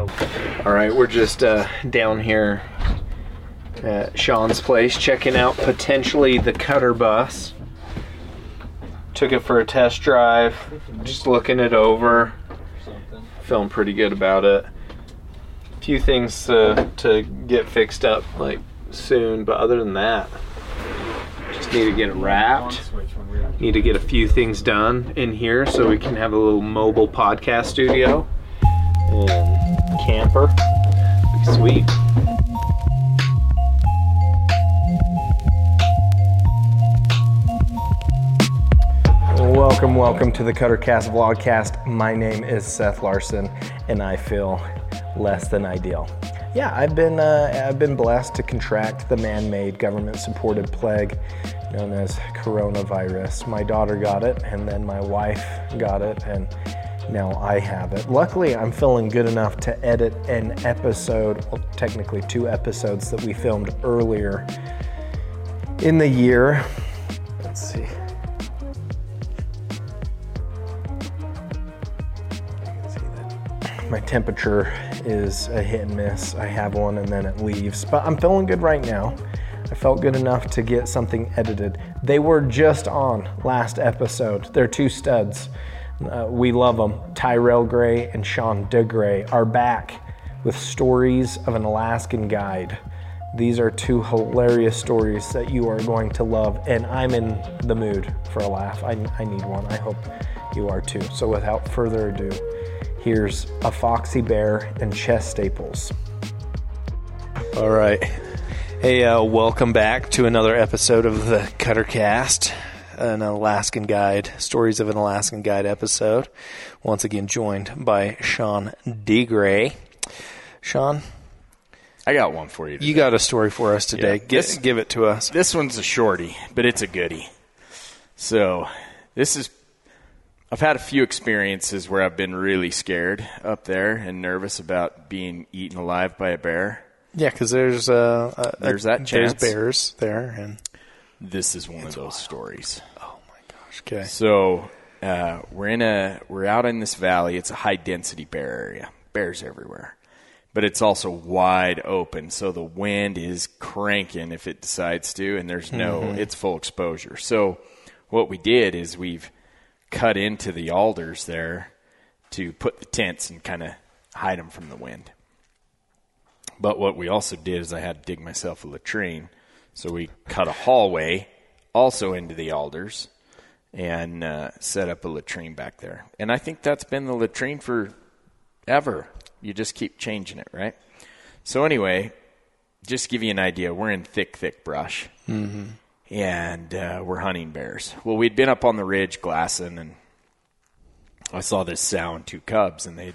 All right, we're just uh, down here at Sean's place checking out potentially the Cutter bus. Took it for a test drive, just looking it over. Feeling pretty good about it. A few things to, to get fixed up like soon, but other than that, just need to get it wrapped. Need to get a few things done in here so we can have a little mobile podcast studio and camper. Sweet. Welcome, welcome to the Cuttercast Vlogcast. My name is Seth Larson, and I feel less than ideal. Yeah, I've been uh, I've been blessed to contract the man-made government-supported plague known as coronavirus. My daughter got it, and then my wife got it, and now I have it. Luckily, I'm feeling good enough to edit an episode, well, technically two episodes that we filmed earlier in the year. Let's see. My temperature is a hit and miss. I have one and then it leaves, but I'm feeling good right now. I felt good enough to get something edited. They were just on last episode. They're two studs. Uh, we love them. Tyrell Gray and Sean Degrey are back with stories of an Alaskan guide. These are two hilarious stories that you are going to love, and I'm in the mood for a laugh. I, I need one. I hope you are too. So, without further ado, here's a foxy bear and chest staples. All right. Hey, uh, welcome back to another episode of the Cuttercast, an Alaskan Guide, Stories of an Alaskan Guide episode. Once again, joined by Sean Degrey. Sean, I got one for you. Today. you got a story for us today. Yeah, this- give it to us. this one's a shorty, but it's a goodie. So this is. I've had a few experiences where I've been really scared up there and nervous about being eaten alive by a bear. Yeah, because there's uh, a, There's that there's bears there, and This is one of those stories. oh my gosh, okay. So uh, we're in a we're out in this valley. It's a high density bear area. Bears everywhere, but it's also wide open. So the wind is cranking if it decides to, and there's no it's full exposure. So what we did is we've cut into the alders there to put the tents and kind of hide them from the wind. But what we also did is I had to dig myself a latrine. So we cut a hallway also into the alders and uh, set up a latrine back there. And I think that's been the latrine for ever. You just keep changing it, right? So anyway, just to give you an idea, we're in thick, thick brush, mm-hmm. and uh, we're hunting bears. Well, we'd been up on the ridge glassing, and I saw this sow and two cubs, and they'd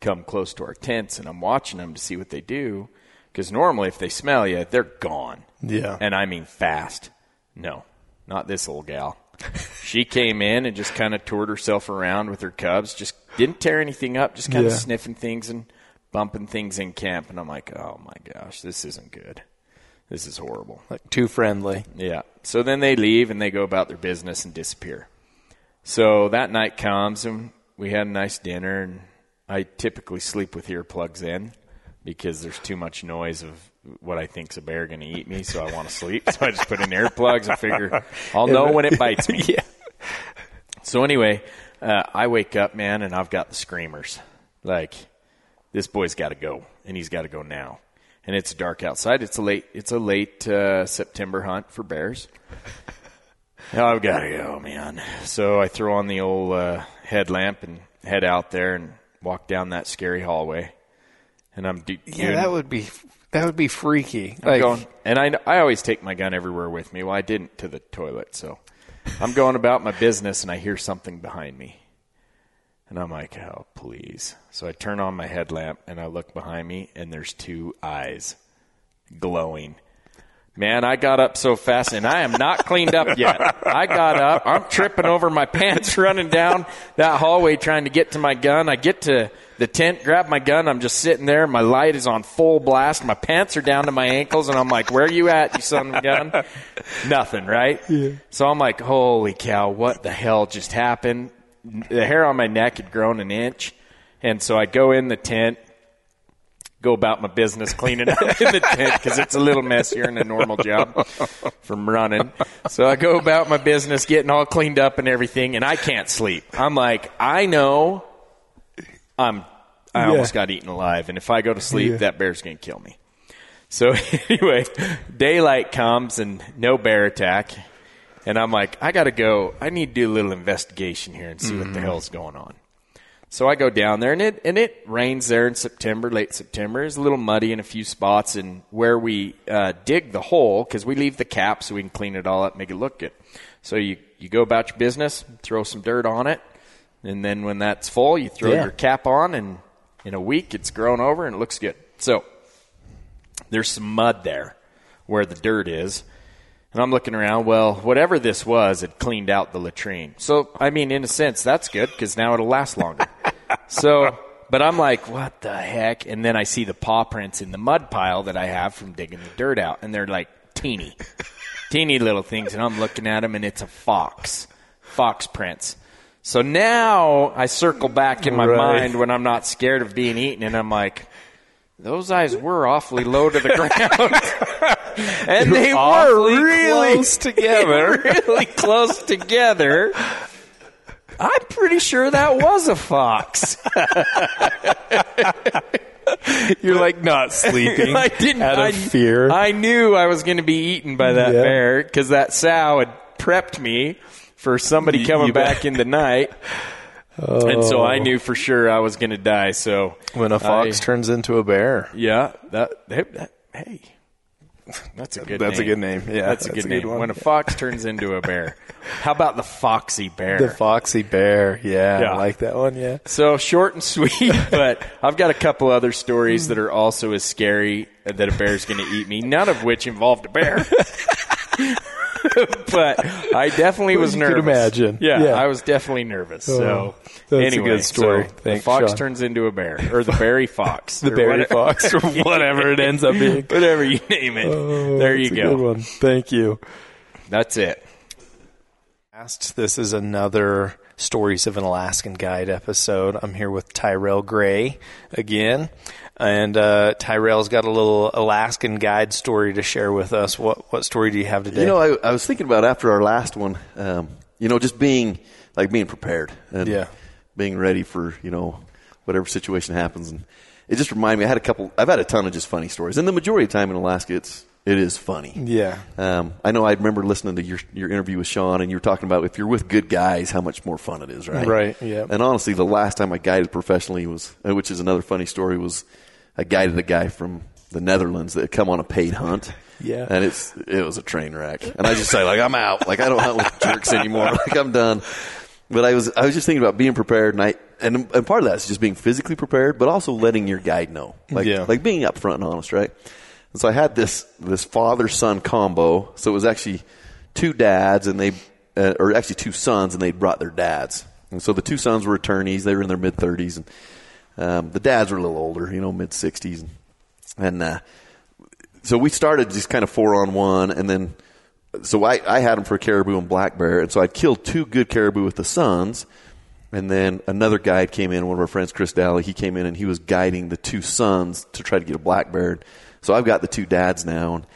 come close to our tents, and I'm watching them to see what they do. Because normally, if they smell you, they're gone. Yeah. And I mean fast. No, not this old gal. she came in and just kind of toured herself around with her cubs, just didn't tear anything up, just kind Yeah. of sniffing things and bumping things in camp. And I'm like, oh my gosh, this isn't good. This is horrible. Like too friendly. Yeah. So then they leave and they go about their business and disappear. So that night comes and we had a nice dinner and I typically sleep with earplugs in because there's too much noise of what I think's a bear going to eat me, so I want to sleep. So I just put in earplugs and figure I'll know when it bites me. yeah. So anyway, uh, I wake up, man, and I've got the screamers. Like, this boy's got to go, and he's got to go now. And it's dark outside. It's a late. It's a late uh, September hunt for bears. I've got to go, man. So I throw on the old uh, headlamp and head out there and walk down that scary hallway. And I'm do- Yeah, doing- that would be that would be freaky. I'm Like, going, and I, I always take my gun everywhere with me. Well, I didn't to the toilet, so I'm going about my business, and I hear something behind me, and I'm like, oh, please. So I turn on my headlamp, and I look behind me, and there's two eyes glowing. Man, I got up so fast, and I am not cleaned up yet. I got up. I'm tripping over my pants, running down that hallway trying to get to my gun. I get to the tent, grab my gun. I'm just sitting there. My light is on full blast. My pants are down to my ankles, and I'm like, "Where are you at, you son of a gun?" Nothing, right? Yeah. So I'm like, "Holy cow! What the hell just happened?" The hair on my neck had grown an inch, and so I go in the tent go about my business cleaning up in the tent because it's a little messier than a normal job from running. So I go about my business, getting all cleaned up and everything, and I can't sleep. I'm like, I know I'm. I Yeah. almost got eaten alive, and if I go to sleep, that bear's gonna kill me. So anyway, daylight comes and no bear attack, and I'm like, I gotta go. I need to do a little investigation here and see what the mm-hmm. hell's going on. So I go down there, and it and it rains there in September, late September. It's a little muddy in a few spots, and where we uh, dig the hole because we leave the cap so we can clean it all up, and make it look good. So you you go about your business, throw some dirt on it, and then when that's full, you throw Yeah. your cap on, and in a week it's grown over and it looks good. So there's some mud there where the dirt is. And I'm looking around. Well, whatever this was, it cleaned out the latrine. So, I mean, in a sense, that's good because now it'll last longer. So, but I'm like, what the heck? And then I see the paw prints in the mud pile that I have from digging the dirt out, and they're like teeny, teeny little things. And I'm looking at them, and it's a fox, fox prints. So now I circle back in my Right. mind when I'm not scared of being eaten, and I'm like, those eyes were awfully low to the ground. and they were really close together. really close together. I'm pretty sure that was a fox. You're like not sleeping I didn't out of I, fear. I knew I was going to be eaten by that Yeah. bear because that sow had prepped me for somebody coming you back in the night. And so I knew for sure I was going to die. So when a fox I- turns into a bear. Yeah, that, that, that- hey, that's a good. That's a name. good name. Yeah, that's, a good name. one. When a fox turns into a bear, how about the foxy bear? the foxy bear. Yeah, Yeah. I like that one. Yeah. so short and sweet, but I've got a couple other stories that are also as scary that a bear's going to eat me. None of which involved a bear. but I definitely was you could nervous. imagine. Yeah, Yeah. I was definitely nervous. Oh, so Oh, that's a anyway, good story. so the fox Sean. turns into a bear, or the berry fox, The or berry whatever- fox or whatever it ends up being. whatever you name it. Oh, there you that's a go. Good one. Thank you. That's it. Last, This is another Stories of an Alaskan Guide episode. I'm here with Tyrell Gray again. And uh, Tyrell's got a little Alaskan guide story to share with us. What what story do you have today? You know, I, I was thinking about after our last one, um, you know, just being like being prepared and Yeah. being ready for you know whatever situation happens, and it just reminded me. I had a couple. I've had a ton of just funny stories, and the majority of time in Alaska, it's it is funny. Yeah. Um, I know. I remember listening to your your interview with Sean, and you were talking about if you're with good guys, how much more fun it is, right? Right, yeah. And honestly, the last time I guided professionally was, uh, which is another funny story, was I guided a guy from the Netherlands that had come on a paid hunt. Yeah. And it's it was a train wreck. And I just say like I'm out. Like I don't hunt with jerks anymore. Like I'm done. But I was I was just thinking about being prepared, and I and and part of that is just being physically prepared, but also letting your guide know, like Yeah. like being upfront and honest, right? And so I had this this father son combo. So it was actually two dads, and they uh, or actually two sons, and they brought their dads. And so the two sons were attorneys. They were in their mid thirties, and um, the dads were a little older, you know, mid sixties, and uh, so we started just kind of four on one, and then so I, I had them for caribou and black bear, and so I killed two good caribou with the sons, and then another guide came in, one of our friends, Chris Daly, he came in and he was guiding the two sons to try to get a black bear. So I've got the two dads now, and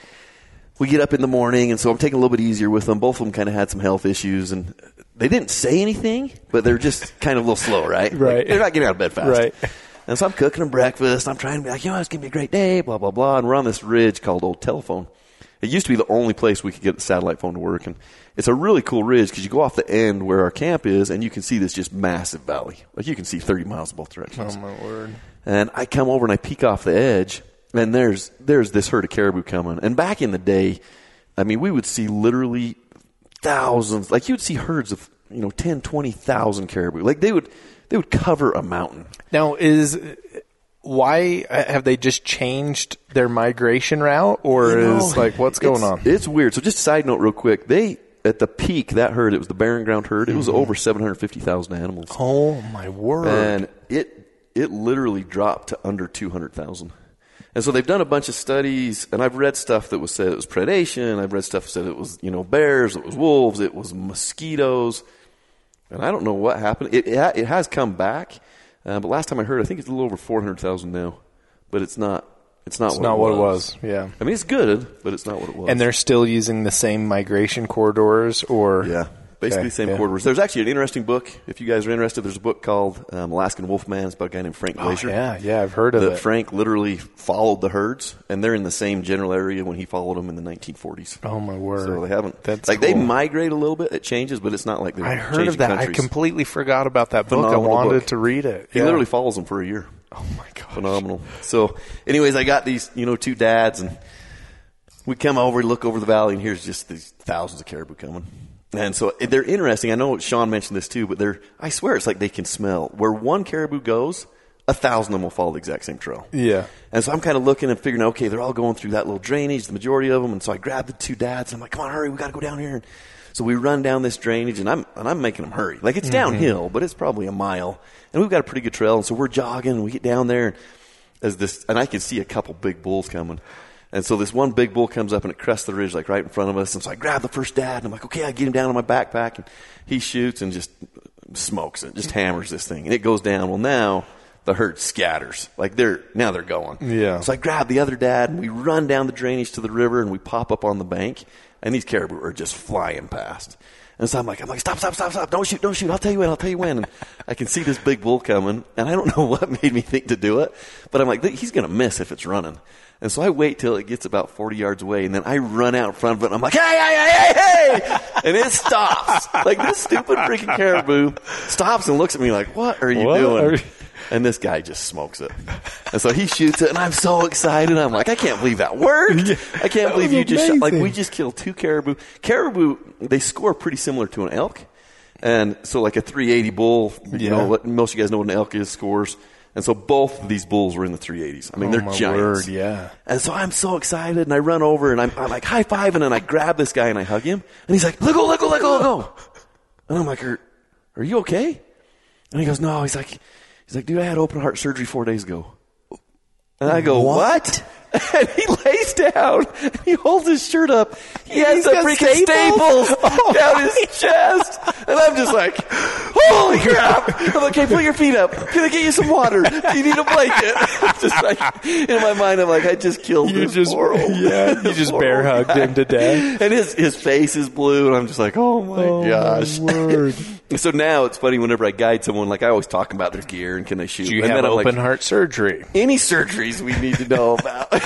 we get up in the morning, and so I'm taking a little bit easier with them. Both of them kind of had some health issues, and they didn't say anything, but they're just kind of a little slow, right? Right. Like, they're not getting out of bed fast. Right. And so I'm cooking them breakfast. I'm trying to be like, you know, it's going to be a great day, blah, blah, blah. And we're on this ridge called Old Telephone. It used to be the only place we could get the satellite phone to work. And it's a really cool ridge because you go off the end where our camp is and you can see this just massive valley. Like you can see 30 miles in both directions. Oh my word. And I come over and I peek off the edge, and there's there's this herd of caribou coming. And back in the day, I mean, we would see literally thousands. Like you'd see herds of you know 10, 20,000 caribou. Like they would they would cover a mountain. Now is why have they just changed their migration route, or You know, is like what's going on? It's weird. So just a side note, real quick. They at the peak that herd, it was the Barren Ground herd. It was mm-hmm. over seven hundred fifty thousand animals, oh my word! and it it literally dropped to under two hundred thousand. And so they've done a bunch of studies, and I've read stuff that was said it was predation. I've read stuff that said it was you know bears, it was wolves, it was mosquitoes, and I don't know what happened. It it, it has come back, uh, but last time I heard, I think it's a little over four hundred thousand now. but it's not. It's not. It's what not it what it was. was. Yeah. I mean, it's good, but it's not what it was. And they're still using the same migration corridors, or Yeah, basically Okay, the same yeah. corridors. There's actually an interesting book. If you guys are interested, there's a book called um, Alaskan Wolfman. It's about a guy named Frank Oh, Glaser. yeah, yeah, I've heard of that it. Frank literally followed the herds, and they're in the same general area when he followed them in the 1940s. oh my word! So they haven't. That's like they migrate a little bit. It changes, but it's not like they're. I heard of that. Countries. I completely forgot about that book. Phenomenal I wanted book. to read it. He literally follows them for a year. Oh my god! Phenomenal. So, anyways, I got these, you know, two dads, and we come over, look over the valley, and here's just these thousands of caribou coming. And so eh, they're interesting. I know Sean mentioned this too, but they're, I swear it's like they can smell. Where one caribou goes, a thousand of them will follow the exact same trail. Yeah. And so I'm kind of looking and figuring, okay, they're all going through that little drainage, the majority of them. And so I grab the two dads and I'm like, come on, hurry, we got to go down here. And so we run down this drainage and I'm, and I'm making them hurry. Like it's mm-hmm. downhill, but it's probably a mile. And we've got a pretty good trail. And so we're jogging and we get down there and as this, and I can see a couple big bulls coming. And so this one big bull comes up and it crests the ridge like right in front of us. And so I grab the first dad and I'm like, okay, I get him down on my backpack and he shoots and just smokes it, just hammers this thing. And it goes down. Well, now the herd scatters. Like they're, now they're going. Yeah. So I grab the other dad and we run down the drainage to the river and we pop up on the bank and these caribou are just flying past. And so I'm like, I'm like, stop, stop, stop, stop. Don't shoot, don't shoot. I'll tell you when, I'll tell you when. And I can see this big bull coming and I don't know what made me think to do it, but I'm like, he's going to miss if it's running. And so I wait till it gets about 40 yards away and then I run out in front of it and I'm like, hey, hey, hey, hey, hey! And it stops. like this stupid freaking caribou stops and looks at me like, what are you What doing? are you- And this guy just smokes it. And so he shoots it, and I'm so excited. I'm like, I can't believe that worked. I can't believe you just shot. Like, we just killed two caribou. Caribou, they score pretty similar to an elk. And so, like a 380 bull, you Yeah. know, what most of you guys know what an elk is, scores. And so both of these bulls were in the 380s. I mean, Oh, they're giants. word, yeah. And so I'm so excited, and I run over, and I'm, I'm like high fiving, and then I grab this guy, and I hug him, and he's like, "Let go, let go, let go, let go." And I'm like, "Are, are you okay?" And he goes, "No." He's like, "He's like, dude, I had open heart surgery four days ago." And I go, "What?" And he lays down, and he holds his shirt up. He has He's got freaking staples? staples oh, down his chest, and I'm just like, "Holy crap!" I'm like, "Hey, put your feet up. Can I get you some water? Do you need a blanket?" just like in my mind, I'm like, "I just killed You this just poor old- yeah, you just bear hugged guy." him to death. and his his face is blue, and I'm just like, "Oh my Oh, my gosh!" word. So now it's funny whenever I guide someone, like I always talk about their gear and can they shoot. Do you and have then open like, heart surgery? any surgeries we need to know about.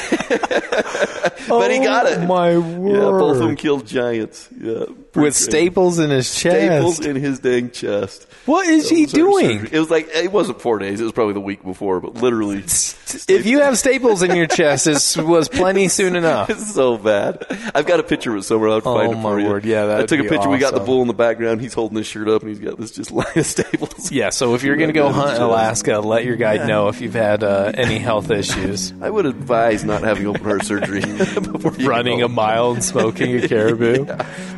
but he oh got it. Oh, my word. Yeah, both of them killed giants. Yeah, With crazy. staples in his chest. staples in his dang chest. What is he doing? surgery. It was like it wasn't four days. It was probably the week before, but literally, If you have staples in your chest, it was plenty soon enough. it's so bad. I've got a picture of it somewhere. I'll Oh, find it my for you. word. Yeah, I that'd took a be picture. We got the bull in the background. He's holding his shirt up, and he's got this just line of staples. Yeah, so if you're going to go hunt in Alaska, let your guide know if you've had uh, any health issues. I would advise not having open heart surgery before you Running go. a mile and smoking a caribou.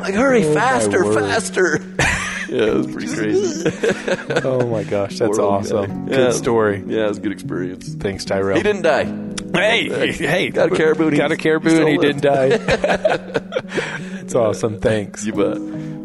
Like, hurry, Oh, faster, faster. yeah, it was pretty crazy. Oh my gosh, that's Poor old awesome. guy. Good Yeah, story. Yeah, it was a good experience. Thanks, Tyrell. He didn't die. Hey, hey, Got a caribou he- got a caribou still and he lived. didn't die. It's awesome. Thanks. You bet.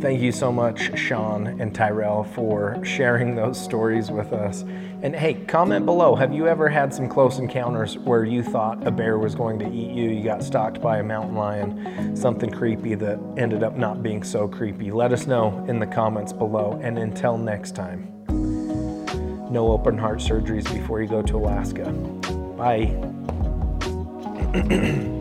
Thank you so much, Sean and Tyrell, for sharing those stories with us. And hey, comment below. Have you ever had some close encounters where you thought a bear was going to eat you? You got stalked by a mountain lion, something creepy that ended up not being so creepy? Let us know in the comments below. And until next time, no open heart surgeries before you go to Alaska. Bye.